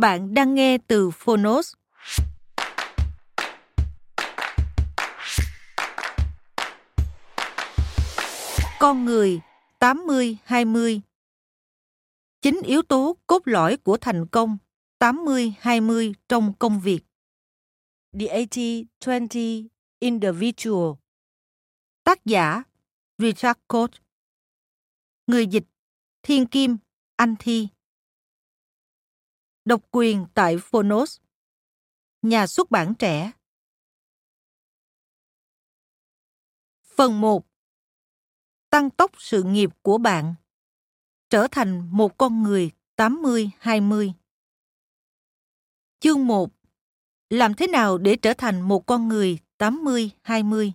Bạn đang nghe từ Phonos. Con người 80-20 Chính yếu tố cốt lõi của thành công 80-20 trong công việc. The 80-20 Individual Tác giả Richard Koch Người dịch Thiên Kim Anh Thi Độc quyền tại Phonos. Nhà xuất bản trẻ. Phần 1. Tăng tốc sự nghiệp của bạn. Trở thành một con người 80-20. Chương 1. Làm thế nào để trở thành một con người 80-20?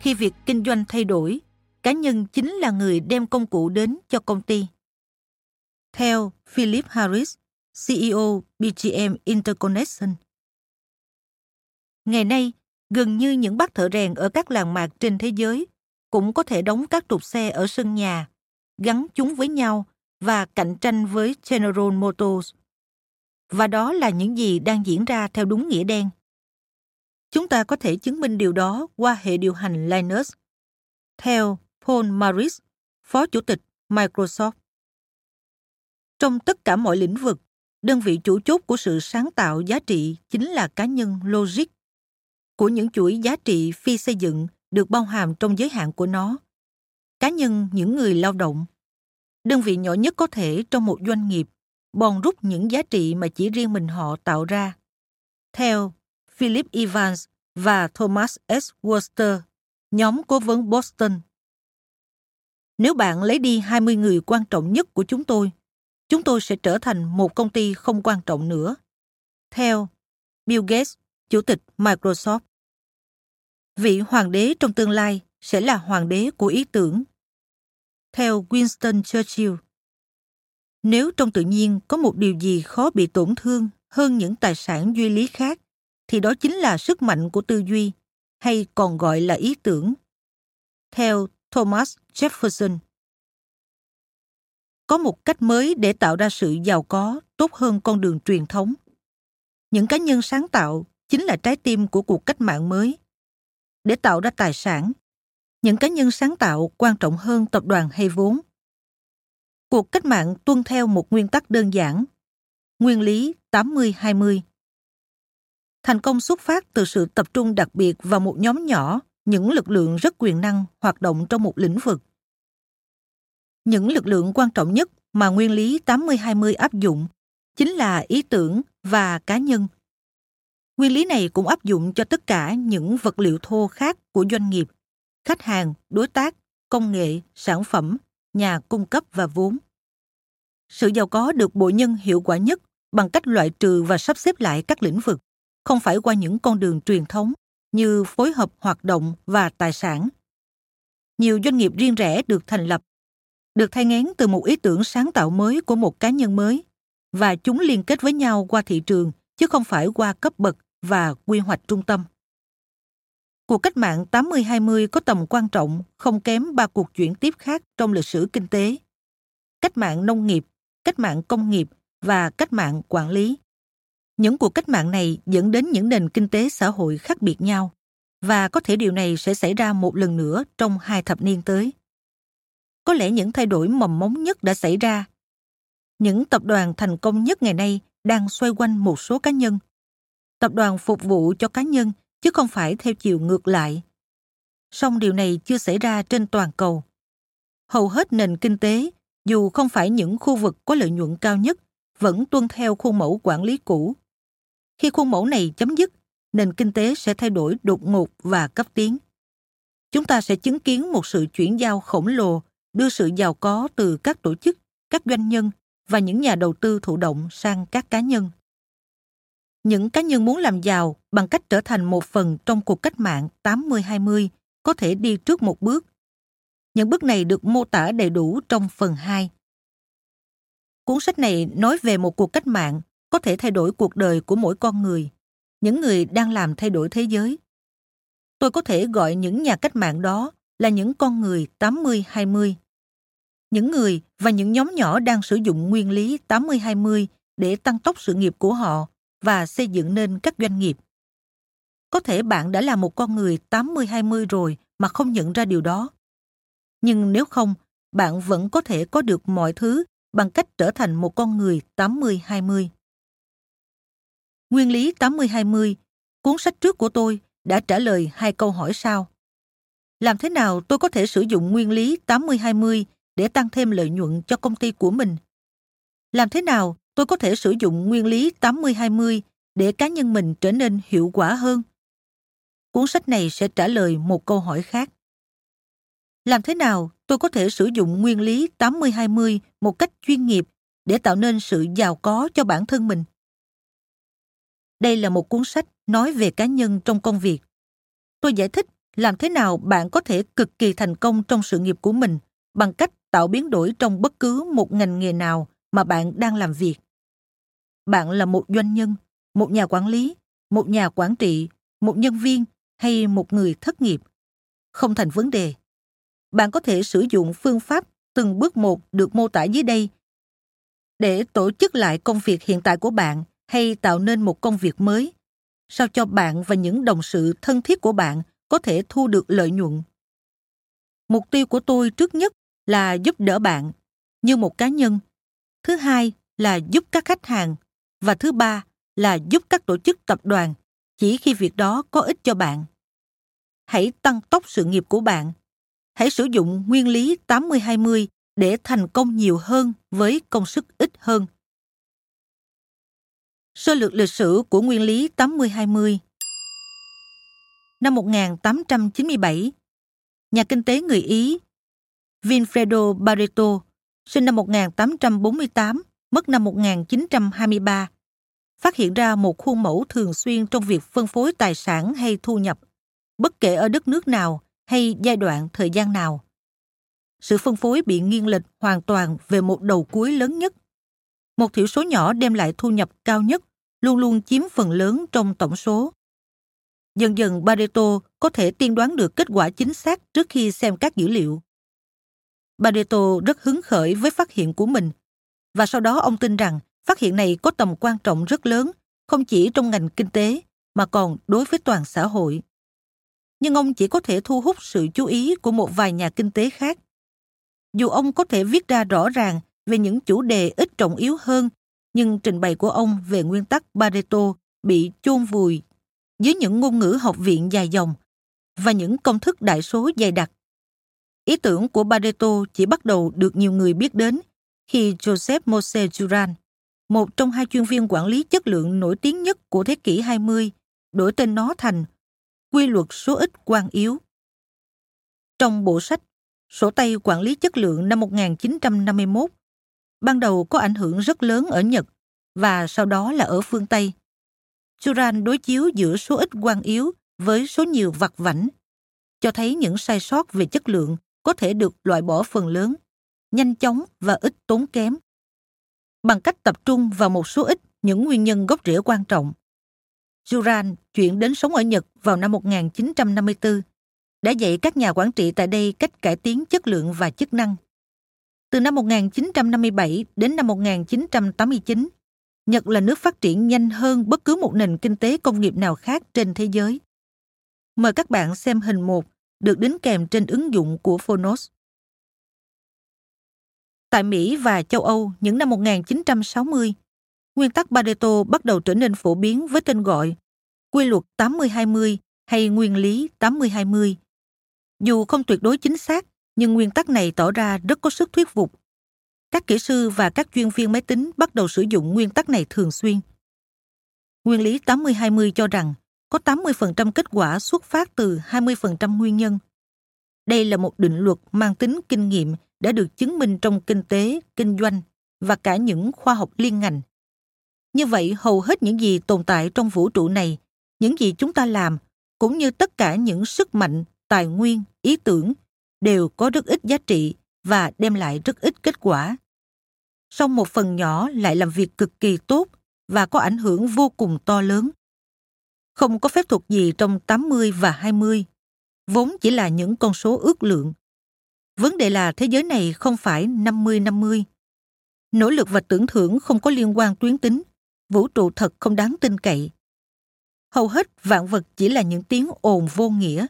Khi việc kinh doanh thay đổi, cá nhân chính là người đem công cụ đến cho công ty. Theo Philip Harris, CEO BGM Interconnection. Ngày nay, gần như những bác thợ rèn ở các làng mạc trên thế giới cũng có thể đóng các trục xe ở sân nhà, gắn chúng với nhau và cạnh tranh với General Motors. Và đó là những gì đang diễn ra theo đúng nghĩa đen. Chúng ta có thể chứng minh điều đó qua hệ điều hành Linux. Theo Paul Maris, Phó Chủ tịch Microsoft. Trong tất cả mọi lĩnh vực, đơn vị chủ chốt của sự sáng tạo giá trị chính là cá nhân logic của những chuỗi giá trị phi xây dựng được bao hàm trong giới hạn của nó. Cá nhân những người lao động, đơn vị nhỏ nhất có thể trong một doanh nghiệp, bòn rút những giá trị mà chỉ riêng mình họ tạo ra. Theo Philip Evans và Thomas S. Worcester, nhóm cố vấn Boston nếu bạn lấy đi 20 người quan trọng nhất của chúng tôi, chúng tôi sẽ trở thành một công ty không quan trọng nữa. Theo Bill Gates, Chủ tịch Microsoft. Vị hoàng đế trong tương lai sẽ là hoàng đế của ý tưởng. Theo Winston Churchill. Nếu trong tự nhiên có một điều gì khó bị tổn thương hơn những tài sản duy lý khác, thì đó chính là sức mạnh của tư duy, hay còn gọi là ý tưởng. Theo Thomas Jefferson. Có một cách mới để tạo ra sự giàu có tốt hơn con đường truyền thống. Những cá nhân sáng tạo chính là trái tim của cuộc cách mạng mới. Để tạo ra tài sản, những cá nhân sáng tạo quan trọng hơn tập đoàn hay vốn. Cuộc cách mạng tuân theo một nguyên tắc đơn giản, nguyên lý 80-20. Thành công xuất phát từ sự tập trung đặc biệt vào một nhóm nhỏ những lực lượng rất quyền năng hoạt động trong một lĩnh vực. Những lực lượng quan trọng nhất mà nguyên lý 80-20 áp dụng chính là ý tưởng và cá nhân. Nguyên lý này cũng áp dụng cho tất cả những vật liệu thô khác của doanh nghiệp, khách hàng, đối tác, công nghệ, sản phẩm, nhà cung cấp và vốn. Sự giàu có được bộ nhân hiệu quả nhất bằng cách loại trừ và sắp xếp lại các lĩnh vực, không phải qua những con đường truyền thống như phối hợp hoạt động và tài sản. Nhiều doanh nghiệp riêng rẽ được thành lập, được thay ngén từ một ý tưởng sáng tạo mới của một cá nhân mới và chúng liên kết với nhau qua thị trường chứ không phải qua cấp bậc và quy hoạch trung tâm. Cuộc cách mạng 80-20 có tầm quan trọng không kém ba cuộc chuyển tiếp khác trong lịch sử kinh tế. Cách mạng nông nghiệp, cách mạng công nghiệp và cách mạng quản lý. Những cuộc cách mạng này dẫn đến những nền kinh tế xã hội khác biệt nhau và có thể điều này sẽ xảy ra một lần nữa trong hai thập niên tới. Có lẽ những thay đổi mầm mống nhất đã xảy ra. Những tập đoàn thành công nhất ngày nay đang xoay quanh một số cá nhân. Tập đoàn phục vụ cho cá nhân chứ không phải theo chiều ngược lại. Song điều này chưa xảy ra trên toàn cầu. Hầu hết nền kinh tế, dù không phải những khu vực có lợi nhuận cao nhất, vẫn tuân theo khuôn mẫu quản lý cũ. Khi khuôn mẫu này chấm dứt, nền kinh tế sẽ thay đổi đột ngột và cấp tiến. Chúng ta sẽ chứng kiến một sự chuyển giao khổng lồ đưa sự giàu có từ các tổ chức, các doanh nhân và những nhà đầu tư thụ động sang các cá nhân. Những cá nhân muốn làm giàu bằng cách trở thành một phần trong cuộc cách mạng 80-20 có thể đi trước một bước. Những bước này được mô tả đầy đủ trong phần 2. Cuốn sách này nói về một cuộc cách mạng có thể thay đổi cuộc đời của mỗi con người, những người đang làm thay đổi thế giới. Tôi có thể gọi những nhà cách mạng đó là những con người 80-20. Những người và những nhóm nhỏ đang sử dụng nguyên lý 80-20 để tăng tốc sự nghiệp của họ và xây dựng nên các doanh nghiệp. Có thể bạn đã là một con người 80-20 rồi mà không nhận ra điều đó. Nhưng nếu không, bạn vẫn có thể có được mọi thứ bằng cách trở thành một con người 80-20. Nguyên lý 80-20, cuốn sách trước của tôi đã trả lời hai câu hỏi sau. Làm thế nào tôi có thể sử dụng nguyên lý 80-20 để tăng thêm lợi nhuận cho công ty của mình? Làm thế nào tôi có thể sử dụng nguyên lý 80-20 để cá nhân mình trở nên hiệu quả hơn? Cuốn sách này sẽ trả lời một câu hỏi khác. Làm thế nào tôi có thể sử dụng nguyên lý 80-20 một cách chuyên nghiệp để tạo nên sự giàu có cho bản thân mình? Đây là một cuốn sách nói về cá nhân trong công việc. Tôi giải thích làm thế nào bạn có thể cực kỳ thành công trong sự nghiệp của mình bằng cách tạo biến đổi trong bất cứ một ngành nghề nào mà bạn đang làm việc. Bạn là một doanh nhân, một nhà quản lý, một nhà quản trị, một nhân viên hay một người thất nghiệp. Không thành vấn đề. Bạn có thể sử dụng phương pháp từng bước một được mô tả dưới đây để tổ chức lại công việc hiện tại của bạn hay tạo nên một công việc mới? Sao cho bạn và những đồng sự thân thiết của bạn có thể thu được lợi nhuận? Mục tiêu của tôi trước nhất là giúp đỡ bạn như một cá nhân. Thứ hai là giúp các khách hàng và thứ ba là giúp các tổ chức tập đoàn chỉ khi việc đó có ích cho bạn. Hãy tăng tốc sự nghiệp của bạn. Hãy sử dụng nguyên lý 80-20 để thành công nhiều hơn với công sức ít hơn. Sơ lược lịch sử của nguyên lý 80-20 Năm 1897, nhà kinh tế người Ý Vinfredo barreto sinh năm 1848, mất năm 1923, phát hiện ra một khuôn mẫu thường xuyên trong việc phân phối tài sản hay thu nhập, bất kể ở đất nước nào hay giai đoạn thời gian nào. Sự phân phối bị nghiêng lệch hoàn toàn về một đầu cuối lớn nhất. Một thiểu số nhỏ đem lại thu nhập cao nhất luôn luôn chiếm phần lớn trong tổng số. Dần dần Pareto có thể tiên đoán được kết quả chính xác trước khi xem các dữ liệu. Pareto rất hứng khởi với phát hiện của mình và sau đó ông tin rằng phát hiện này có tầm quan trọng rất lớn không chỉ trong ngành kinh tế mà còn đối với toàn xã hội nhưng ông chỉ có thể thu hút sự chú ý của một vài nhà kinh tế khác. Dù ông có thể viết ra rõ ràng về những chủ đề ít trọng yếu hơn, nhưng trình bày của ông về nguyên tắc Pareto bị chôn vùi dưới những ngôn ngữ học viện dài dòng và những công thức đại số dày đặc. Ý tưởng của Pareto chỉ bắt đầu được nhiều người biết đến khi Joseph Mose Juran, một trong hai chuyên viên quản lý chất lượng nổi tiếng nhất của thế kỷ 20, đổi tên nó thành quy luật số ít quan yếu. Trong bộ sách Sổ tay quản lý chất lượng năm 1951, ban đầu có ảnh hưởng rất lớn ở Nhật và sau đó là ở phương Tây. Turan đối chiếu giữa số ít quan yếu với số nhiều vặt vảnh, cho thấy những sai sót về chất lượng có thể được loại bỏ phần lớn, nhanh chóng và ít tốn kém. Bằng cách tập trung vào một số ít những nguyên nhân gốc rễ quan trọng, Juran chuyển đến sống ở Nhật vào năm 1954, đã dạy các nhà quản trị tại đây cách cải tiến chất lượng và chức năng. Từ năm 1957 đến năm 1989, Nhật là nước phát triển nhanh hơn bất cứ một nền kinh tế công nghiệp nào khác trên thế giới. Mời các bạn xem hình 1 được đính kèm trên ứng dụng của Phonos. Tại Mỹ và châu Âu những năm 1960, nguyên tắc Pareto bắt đầu trở nên phổ biến với tên gọi quy luật 80-20 hay nguyên lý 80-20. Dù không tuyệt đối chính xác, nhưng nguyên tắc này tỏ ra rất có sức thuyết phục. Các kỹ sư và các chuyên viên máy tính bắt đầu sử dụng nguyên tắc này thường xuyên. Nguyên lý 80-20 cho rằng có 80% kết quả xuất phát từ 20% nguyên nhân. Đây là một định luật mang tính kinh nghiệm đã được chứng minh trong kinh tế, kinh doanh và cả những khoa học liên ngành. Như vậy, hầu hết những gì tồn tại trong vũ trụ này, những gì chúng ta làm, cũng như tất cả những sức mạnh, tài nguyên, ý tưởng đều có rất ít giá trị và đem lại rất ít kết quả. Song một phần nhỏ lại làm việc cực kỳ tốt và có ảnh hưởng vô cùng to lớn. Không có phép thuật gì trong 80 và 20, vốn chỉ là những con số ước lượng. Vấn đề là thế giới này không phải 50-50. Nỗ lực và tưởng thưởng không có liên quan tuyến tính, vũ trụ thật không đáng tin cậy. Hầu hết vạn vật chỉ là những tiếng ồn vô nghĩa.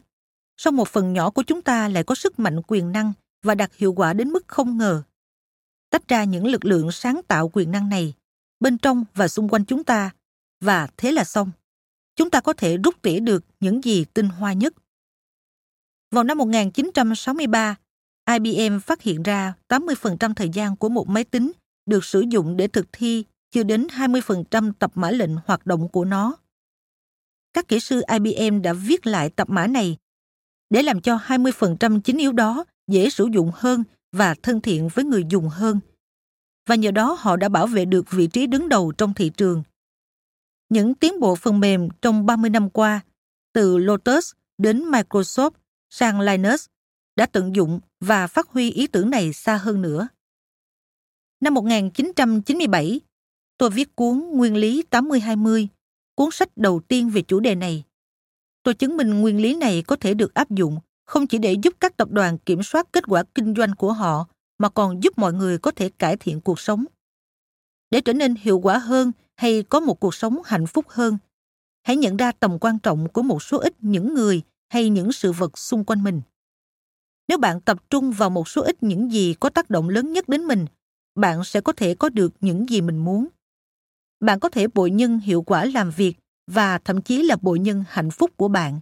Song một phần nhỏ của chúng ta lại có sức mạnh quyền năng và đạt hiệu quả đến mức không ngờ. Tách ra những lực lượng sáng tạo quyền năng này, bên trong và xung quanh chúng ta, và thế là xong. Chúng ta có thể rút tỉa được những gì tinh hoa nhất. Vào năm 1963, IBM phát hiện ra 80% thời gian của một máy tính được sử dụng để thực thi chưa đến 20% tập mã lệnh hoạt động của nó. Các kỹ sư IBM đã viết lại tập mã này để làm cho 20% chính yếu đó dễ sử dụng hơn và thân thiện với người dùng hơn. Và nhờ đó họ đã bảo vệ được vị trí đứng đầu trong thị trường. Những tiến bộ phần mềm trong 30 năm qua, từ Lotus đến Microsoft sang Linux, đã tận dụng và phát huy ý tưởng này xa hơn nữa. Năm 1997, tôi viết cuốn Nguyên lý 80-20, cuốn sách đầu tiên về chủ đề này. Tôi chứng minh nguyên lý này có thể được áp dụng không chỉ để giúp các tập đoàn kiểm soát kết quả kinh doanh của họ mà còn giúp mọi người có thể cải thiện cuộc sống. Để trở nên hiệu quả hơn hay có một cuộc sống hạnh phúc hơn, hãy nhận ra tầm quan trọng của một số ít những người hay những sự vật xung quanh mình. Nếu bạn tập trung vào một số ít những gì có tác động lớn nhất đến mình, bạn sẽ có thể có được những gì mình muốn. Bạn có thể bội nhân hiệu quả làm việc và thậm chí là bộ nhân hạnh phúc của bạn.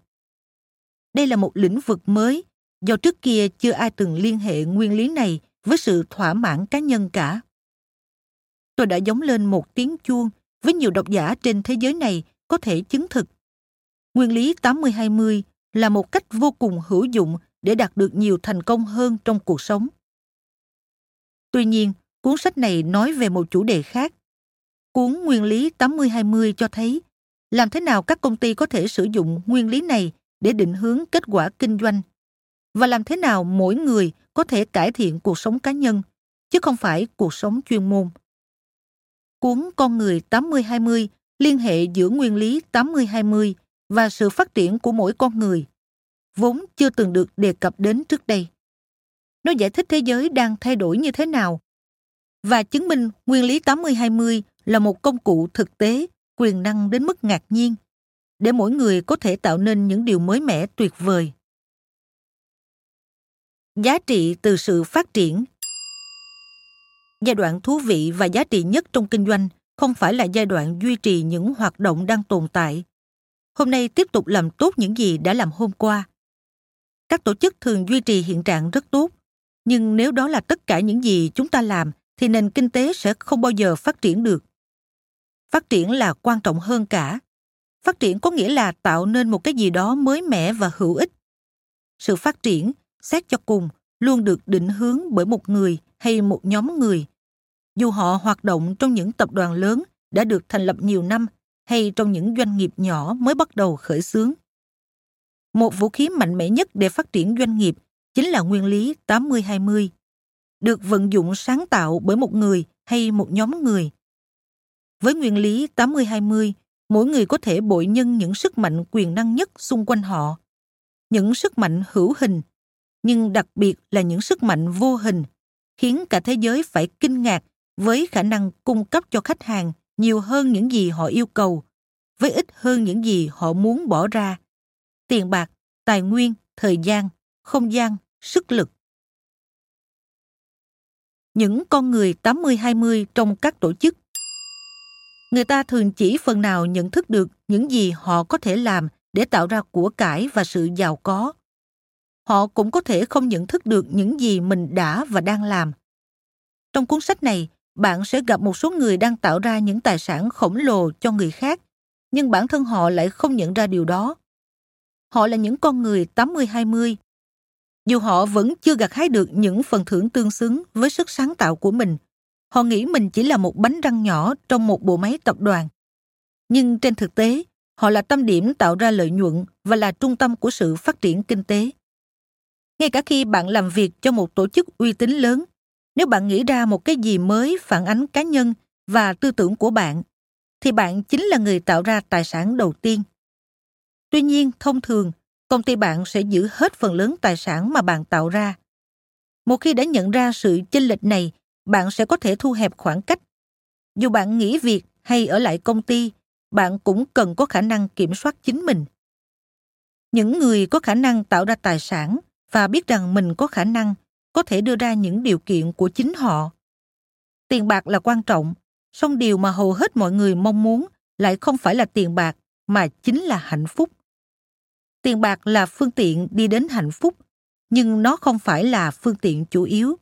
Đây là một lĩnh vực mới, do trước kia chưa ai từng liên hệ nguyên lý này với sự thỏa mãn cá nhân cả. Tôi đã giống lên một tiếng chuông với nhiều độc giả trên thế giới này có thể chứng thực. Nguyên lý 80-20 là một cách vô cùng hữu dụng để đạt được nhiều thành công hơn trong cuộc sống. Tuy nhiên, cuốn sách này nói về một chủ đề khác. Cuốn Nguyên lý 80-20 cho thấy làm thế nào các công ty có thể sử dụng nguyên lý này để định hướng kết quả kinh doanh và làm thế nào mỗi người có thể cải thiện cuộc sống cá nhân chứ không phải cuộc sống chuyên môn. Cuốn Con người 80-20 liên hệ giữa nguyên lý 80-20 và sự phát triển của mỗi con người, vốn chưa từng được đề cập đến trước đây. Nó giải thích thế giới đang thay đổi như thế nào và chứng minh nguyên lý 80-20 là một công cụ thực tế, quyền năng đến mức ngạc nhiên, để mỗi người có thể tạo nên những điều mới mẻ tuyệt vời. Giá trị từ sự phát triển Giai đoạn thú vị và giá trị nhất trong kinh doanh không phải là giai đoạn duy trì những hoạt động đang tồn tại. Hôm nay tiếp tục làm tốt những gì đã làm hôm qua. Các tổ chức thường duy trì hiện trạng rất tốt, nhưng nếu đó là tất cả những gì chúng ta làm thì nền kinh tế sẽ không bao giờ phát triển được. Phát triển là quan trọng hơn cả. Phát triển có nghĩa là tạo nên một cái gì đó mới mẻ và hữu ích. Sự phát triển, xét cho cùng, luôn được định hướng bởi một người hay một nhóm người. Dù họ hoạt động trong những tập đoàn lớn đã được thành lập nhiều năm hay trong những doanh nghiệp nhỏ mới bắt đầu khởi xướng. Một vũ khí mạnh mẽ nhất để phát triển doanh nghiệp chính là nguyên lý 80-20, được vận dụng sáng tạo bởi một người hay một nhóm người. Với nguyên lý 80-20, mỗi người có thể bội nhân những sức mạnh quyền năng nhất xung quanh họ. Những sức mạnh hữu hình, nhưng đặc biệt là những sức mạnh vô hình, khiến cả thế giới phải kinh ngạc với khả năng cung cấp cho khách hàng nhiều hơn những gì họ yêu cầu, với ít hơn những gì họ muốn bỏ ra. Tiền bạc, tài nguyên, thời gian, không gian, sức lực. Những con người 80-20 trong các tổ chức Người ta thường chỉ phần nào nhận thức được những gì họ có thể làm để tạo ra của cải và sự giàu có. Họ cũng có thể không nhận thức được những gì mình đã và đang làm. Trong cuốn sách này, bạn sẽ gặp một số người đang tạo ra những tài sản khổng lồ cho người khác, nhưng bản thân họ lại không nhận ra điều đó. Họ là những con người 80-20. Dù họ vẫn chưa gặt hái được những phần thưởng tương xứng với sức sáng tạo của mình, họ nghĩ mình chỉ là một bánh răng nhỏ trong một bộ máy tập đoàn. Nhưng trên thực tế, họ là tâm điểm tạo ra lợi nhuận và là trung tâm của sự phát triển kinh tế. Ngay cả khi bạn làm việc cho một tổ chức uy tín lớn, nếu bạn nghĩ ra một cái gì mới phản ánh cá nhân và tư tưởng của bạn, thì bạn chính là người tạo ra tài sản đầu tiên. Tuy nhiên, thông thường, công ty bạn sẽ giữ hết phần lớn tài sản mà bạn tạo ra. Một khi đã nhận ra sự chênh lệch này, bạn sẽ có thể thu hẹp khoảng cách. Dù bạn nghỉ việc hay ở lại công ty, bạn cũng cần có khả năng kiểm soát chính mình. Những người có khả năng tạo ra tài sản và biết rằng mình có khả năng có thể đưa ra những điều kiện của chính họ. Tiền bạc là quan trọng, song điều mà hầu hết mọi người mong muốn lại không phải là tiền bạc mà chính là hạnh phúc. Tiền bạc là phương tiện đi đến hạnh phúc, nhưng nó không phải là phương tiện chủ yếu.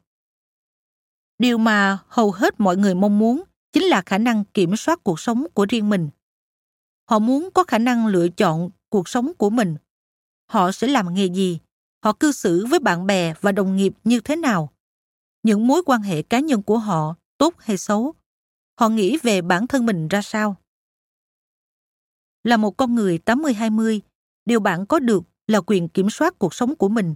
Điều mà hầu hết mọi người mong muốn chính là khả năng kiểm soát cuộc sống của riêng mình. Họ muốn có khả năng lựa chọn cuộc sống của mình. Họ sẽ làm nghề gì? họ cư xử với bạn bè và đồng nghiệp như thế nào những mối quan hệ cá nhân của họ tốt hay xấu họ nghĩ về bản thân mình ra sao là một con người 80-20, điều bạn có được là quyền kiểm soát cuộc sống của mình,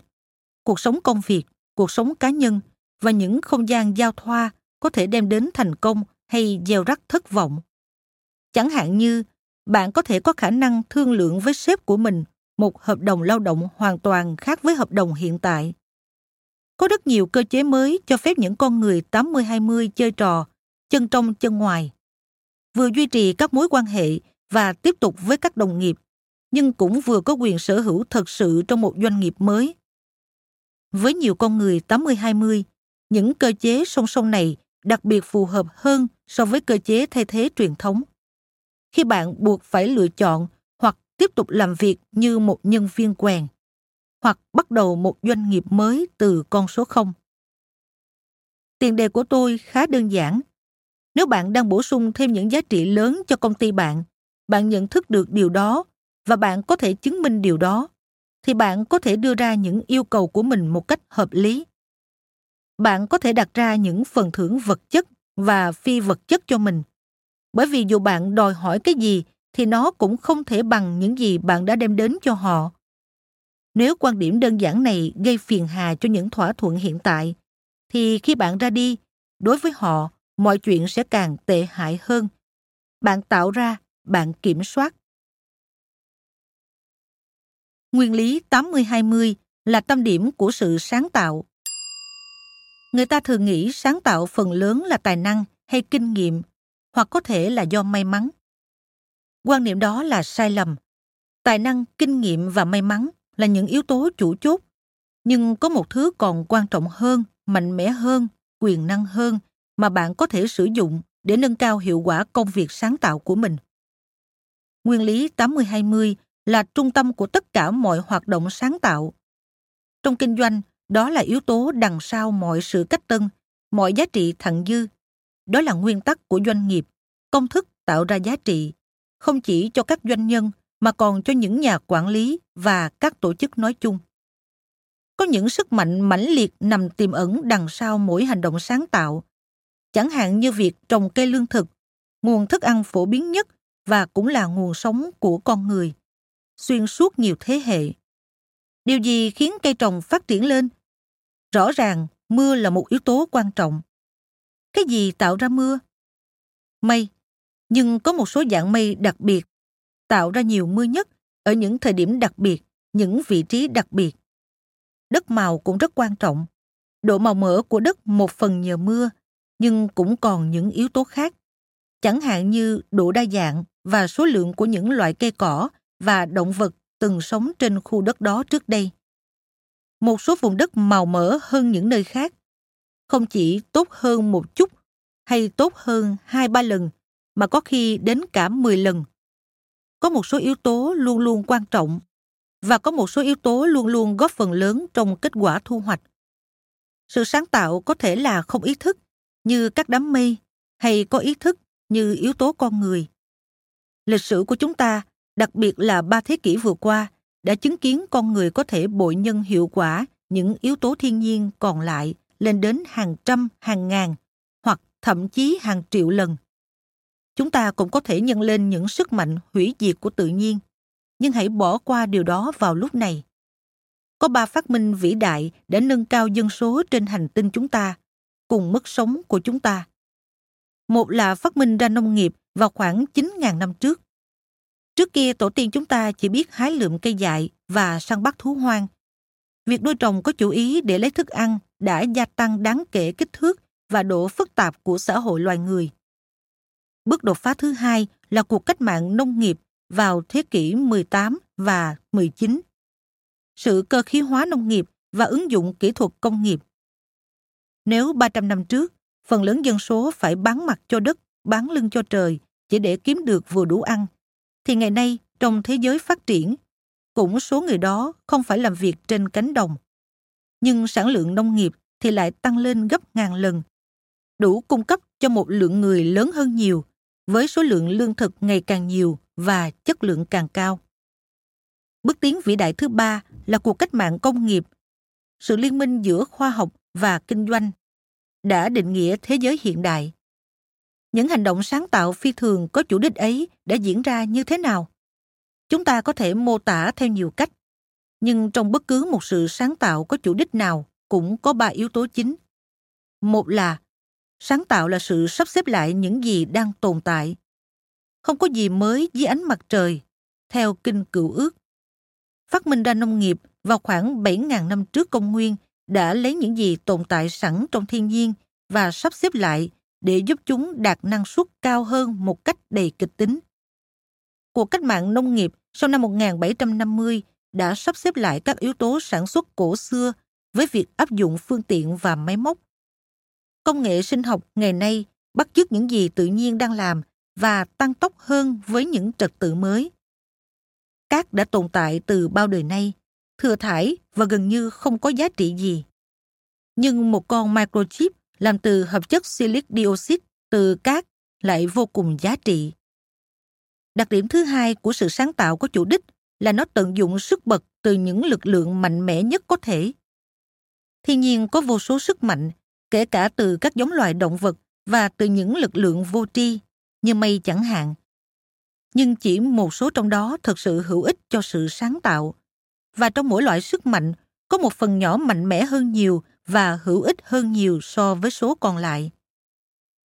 cuộc sống công việc, cuộc sống cá nhân và những không gian giao thoa có thể đem đến thành công hay gieo rắc thất vọng. Chẳng hạn như bạn có thể có khả năng thương lượng với sếp của mình một hợp đồng lao động hoàn toàn khác với hợp đồng hiện tại. Có rất nhiều cơ chế mới cho phép những con người 80-20 chơi trò, chân trong chân ngoài. Vừa duy trì các mối quan hệ và tiếp tục với các đồng nghiệp, nhưng cũng vừa có quyền sở hữu thật sự trong một doanh nghiệp mới. Với nhiều con người 80-20, những cơ chế song song này đặc biệt phù hợp hơn so với cơ chế thay thế truyền thống. Khi bạn buộc phải lựa chọn hoặc tiếp tục làm việc như một nhân viên quèn hoặc bắt đầu một doanh nghiệp mới từ con số 0. Tiền đề của tôi khá đơn giản. Nếu bạn đang bổ sung thêm những giá trị lớn cho công ty bạn, bạn nhận thức được điều đó và bạn có thể chứng minh điều đó, thì bạn có thể đưa ra những yêu cầu của mình một cách hợp lý. Bạn có thể đặt ra những phần thưởng vật chất và phi vật chất cho mình. Bởi vì dù bạn đòi hỏi cái gì, thì nó cũng không thể bằng những gì bạn đã đem đến cho họ nếu quan điểm đơn giản này gây phiền hà cho những thỏa thuận hiện tại, thì khi bạn ra đi, đối với họ, mọi chuyện sẽ càng tệ hại hơn bạn tạo ra, bạn kiểm soát nguyên lý 80-20 là tâm điểm của sự sáng tạo. Người ta thường nghĩ sáng tạo phần lớn là tài năng hay kinh nghiệm, hoặc có thể là do may mắn quan niệm đó là sai lầm tài năng kinh nghiệm và may mắn là những yếu tố chủ chốt nhưng có một thứ còn quan trọng hơn mạnh mẽ hơn quyền năng hơn mà bạn có thể sử dụng để nâng cao hiệu quả công việc sáng tạo của mình. Nguyên lý 80-20 là trung tâm của tất cả mọi hoạt động sáng tạo. Trong kinh doanh, đó là yếu tố đằng sau mọi sự cách tân, mọi giá trị thặng dư. Đó là nguyên tắc của doanh nghiệp, công thức tạo ra giá trị không chỉ cho các doanh nhân mà còn cho những nhà quản lý và các tổ chức nói chung. Có những sức mạnh mãnh liệt nằm tiềm ẩn đằng sau mỗi hành động sáng tạo, chẳng hạn như việc trồng cây lương thực, nguồn thức ăn phổ biến nhất và cũng là nguồn sống của con người, xuyên suốt nhiều thế hệ. Điều gì khiến cây trồng phát triển lên? Rõ ràng, mưa là một yếu tố quan trọng. Cái gì tạo ra mưa? Mây nhưng có một số dạng mây đặc biệt tạo ra nhiều mưa nhất ở những thời điểm đặc biệt, những vị trí đặc biệt. Đất màu cũng rất quan trọng. Độ màu mỡ của đất một phần nhờ mưa, nhưng cũng còn những yếu tố khác. chẳng hạn như độ đa dạng và số lượng của những loại cây cỏ và động vật từng sống trên khu đất đó trước đây. Một số vùng đất màu mỡ hơn những nơi khác, không chỉ tốt hơn một chút hay tốt hơn hai ba lần, mà có khi đến cả 10 lần. Có một số yếu tố luôn luôn quan trọng và có một số yếu tố luôn luôn góp phần lớn trong kết quả thu hoạch. Sự sáng tạo có thể là không ý thức, như các đám mây, hay có ý thức như yếu tố con người. Lịch sử của chúng ta, đặc biệt là ba thế kỷ vừa qua, đã chứng kiến con người có thể bội nhân hiệu quả những yếu tố thiên nhiên còn lại lên đến hàng trăm, hàng ngàn, hoặc thậm chí hàng triệu lần. Chúng ta cũng có thể nhân lên những sức mạnh hủy diệt của tự nhiên, nhưng hãy bỏ qua điều đó vào lúc này. Có ba phát minh vĩ đại đã nâng cao dân số trên hành tinh chúng ta, cùng mức sống của chúng ta. Một là phát minh ra nông nghiệp vào khoảng 9.000 năm trước. Trước kia tổ tiên chúng ta chỉ biết hái lượm cây dại và săn bắt thú hoang. Việc nuôi trồng có chủ ý để lấy thức ăn đã gia tăng đáng kể kích thước và độ phức tạp của xã hội loài người. Bước đột phá thứ hai là cuộc cách mạng nông nghiệp vào thế kỷ 18 và 19. Sự cơ khí hóa nông nghiệp và ứng dụng kỹ thuật công nghiệp. Nếu 300 năm trước, phần lớn dân số phải bán mặt cho đất, bán lưng cho trời chỉ để kiếm được vừa đủ ăn, thì ngày nay trong thế giới phát triển, cũng số người đó không phải làm việc trên cánh đồng. Nhưng sản lượng nông nghiệp thì lại tăng lên gấp ngàn lần, đủ cung cấp cho một lượng người lớn hơn nhiều, với số lượng lương thực ngày càng nhiều và chất lượng càng cao. Bước tiến vĩ đại thứ ba là cuộc cách mạng công nghiệp, sự liên minh giữa khoa học và kinh doanh đã định nghĩa thế giới hiện đại. Những hành động sáng tạo phi thường có chủ đích ấy đã diễn ra như thế nào? Chúng ta có thể mô tả theo nhiều cách, nhưng trong bất cứ một sự sáng tạo có chủ đích nào cũng có ba yếu tố chính. Một là sáng tạo là sự sắp xếp lại những gì đang tồn tại. Không có gì mới dưới ánh mặt trời, theo kinh cựu ước. Phát minh ra nông nghiệp vào khoảng 7.000 năm trước công nguyên đã lấy những gì tồn tại sẵn trong thiên nhiên và sắp xếp lại để giúp chúng đạt năng suất cao hơn một cách đầy kịch tính. Cuộc cách mạng nông nghiệp sau năm 1750 đã sắp xếp lại các yếu tố sản xuất cổ xưa với việc áp dụng phương tiện và máy móc. Công nghệ sinh học ngày nay bắt chước những gì tự nhiên đang làm và tăng tốc hơn với những trật tự mới. Cát đã tồn tại từ bao đời nay, thừa thải và gần như không có giá trị gì. Nhưng một con microchip làm từ hợp chất silic dioxide từ cát lại vô cùng giá trị. Đặc điểm thứ hai của sự sáng tạo có chủ đích là nó tận dụng sức bật từ những lực lượng mạnh mẽ nhất có thể. Thiên nhiên có vô số sức mạnh, kể cả từ các giống loài động vật và từ những lực lượng vô tri, như mây chẳng hạn. Nhưng chỉ một số trong đó thực sự hữu ích cho sự sáng tạo. Và trong mỗi loại sức mạnh có một phần nhỏ mạnh mẽ hơn nhiều và hữu ích hơn nhiều so với số còn lại.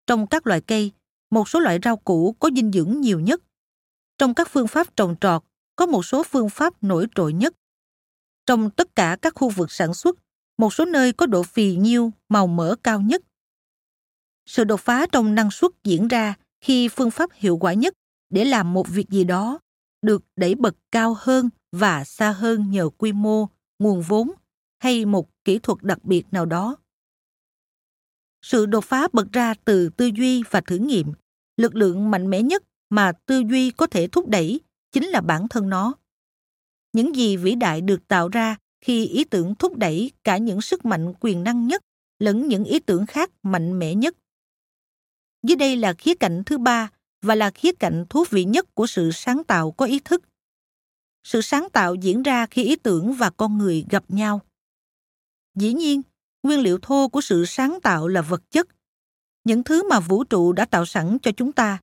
Trong các loại cây, một số loại rau củ có dinh dưỡng nhiều nhất. Trong các phương pháp trồng trọt, có một số phương pháp nổi trội nhất. Trong tất cả các khu vực sản xuất, một số nơi có độ phì nhiêu, màu mỡ cao nhất. Sự đột phá trong năng suất diễn ra khi phương pháp hiệu quả nhất để làm một việc gì đó được đẩy bật cao hơn và xa hơn nhờ quy mô, nguồn vốn hay một kỹ thuật đặc biệt nào đó. Sự đột phá bật ra từ tư duy và thử nghiệm, lực lượng mạnh mẽ nhất mà tư duy có thể thúc đẩy chính là bản thân nó. Những gì vĩ đại được tạo ra khi ý tưởng thúc đẩy cả những sức mạnh quyền năng nhất lẫn những ý tưởng khác mạnh mẽ nhất. Dưới đây là khía cạnh thứ ba và là khía cạnh thú vị nhất của sự sáng tạo có ý thức. Sự sáng tạo diễn ra khi ý tưởng và con người gặp nhau. Dĩ nhiên, nguyên liệu thô của sự sáng tạo là vật chất, những thứ mà vũ trụ đã tạo sẵn cho chúng ta.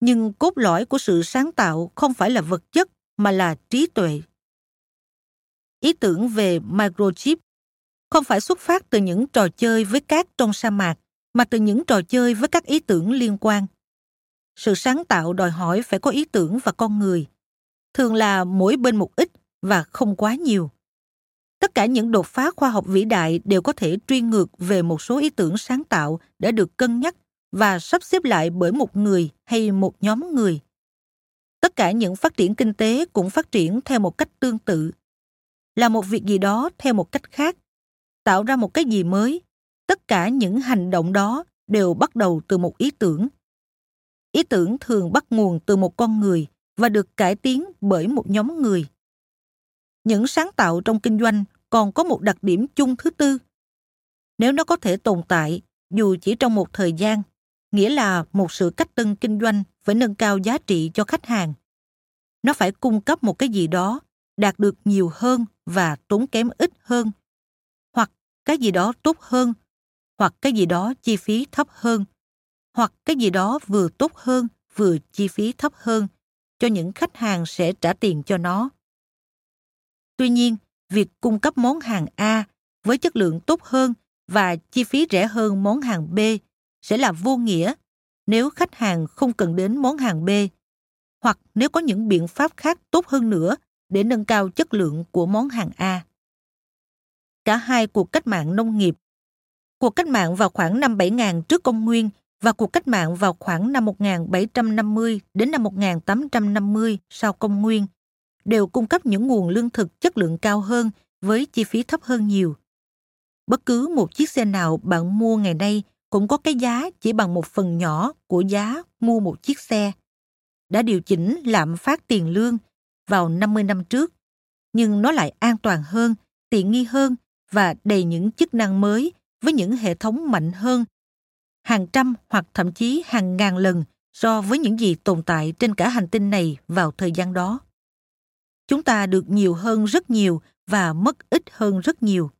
Nhưng cốt lõi của sự sáng tạo không phải là vật chất mà là trí tuệ. Ý tưởng về microchip không phải xuất phát từ những trò chơi với cát trong sa mạc, mà từ những trò chơi với các ý tưởng liên quan. Sự sáng tạo đòi hỏi phải có ý tưởng và con người, thường là mỗi bên một ít và không quá nhiều. Tất cả những đột phá khoa học vĩ đại đều có thể truy ngược về một số ý tưởng sáng tạo đã được cân nhắc và sắp xếp lại bởi một người hay một nhóm người. Tất cả những phát triển kinh tế cũng phát triển theo một cách tương tự. Là một việc gì đó theo một cách khác, tạo ra một cái gì mới. Tất cả những hành động đó đều bắt đầu từ một ý tưởng. Ý tưởng thường bắt nguồn từ một con người và được cải tiến bởi một nhóm người. Những sáng tạo trong kinh doanh còn có một đặc điểm chung thứ tư. Nếu nó có thể tồn tại, dù chỉ trong một thời gian, nghĩa là một sự cách tân kinh doanh phải nâng cao giá trị cho khách hàng. Nó phải cung cấp một cái gì đó đạt được nhiều hơn và tốn kém ít hơn, hoặc cái gì đó tốt hơn, hoặc cái gì đó chi phí thấp hơn, hoặc cái gì đó vừa tốt hơn vừa chi phí thấp hơn cho những khách hàng sẽ trả tiền cho nó. Tuy nhiên, việc cung cấp món hàng A với chất lượng tốt hơn và chi phí rẻ hơn món hàng B sẽ là vô nghĩa nếu khách hàng không cần đến món hàng B hoặc nếu có những biện pháp khác tốt hơn nữa để nâng cao chất lượng của món hàng A. Cả hai cuộc cách mạng nông nghiệp, cuộc cách mạng vào khoảng năm 7000 trước công nguyên và cuộc cách mạng vào khoảng năm 1750 đến năm 1850 sau công nguyên đều cung cấp những nguồn lương thực chất lượng cao hơn với chi phí thấp hơn nhiều. Bất cứ một chiếc xe nào bạn mua ngày nay cũng có cái giá chỉ bằng một phần nhỏ của giá mua một chiếc xe. Đã điều chỉnh lạm phát tiền lương vào 50 năm trước, nhưng nó lại an toàn hơn, tiện nghi hơn và đầy những chức năng mới với những hệ thống mạnh hơn hàng trăm hoặc thậm chí hàng ngàn lần so với những gì tồn tại trên cả hành tinh này vào thời gian đó. Chúng ta được nhiều hơn rất nhiều và mất ít hơn rất nhiều.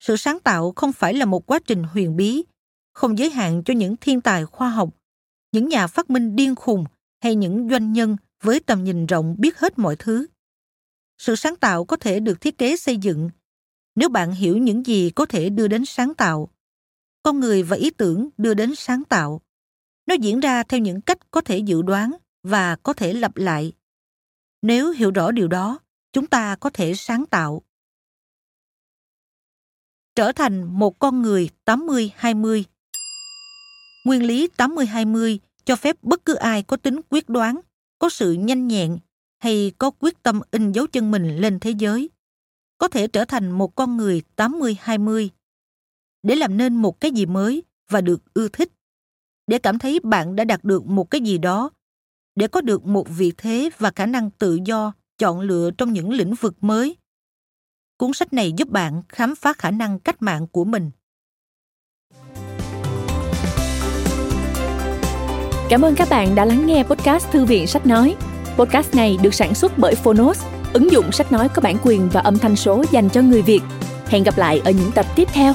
Sự sáng tạo không phải là một quá trình huyền bí, không giới hạn cho những thiên tài khoa học, những nhà phát minh điên khùng hay những doanh nhân với tầm nhìn rộng biết hết mọi thứ. Sự sáng tạo có thể được thiết kế xây dựng nếu bạn hiểu những gì có thể đưa đến sáng tạo con người và ý tưởng đưa đến sáng tạo nó diễn ra theo những cách có thể dự đoán và có thể lặp lại nếu hiểu rõ điều đó chúng ta có thể sáng tạo trở thành một con người 80-20. Nguyên lý 80-20 cho phép bất cứ ai có tính quyết đoán, có sự nhanh nhẹn hay có quyết tâm in dấu chân mình lên thế giới, có thể trở thành một con người 80-20 để làm nên một cái gì mới và được ưa thích, để cảm thấy bạn đã đạt được một cái gì đó, để có được một vị thế và khả năng tự do chọn lựa trong những lĩnh vực mới. Cuốn sách này giúp bạn khám phá khả năng cách mạng của mình. Cảm ơn các bạn đã lắng nghe podcast Thư viện Sách Nói. Podcast này được sản xuất bởi Phonos, ứng dụng sách nói có bản quyền và âm thanh số dành cho người Việt. Hẹn gặp lại ở những tập tiếp theo.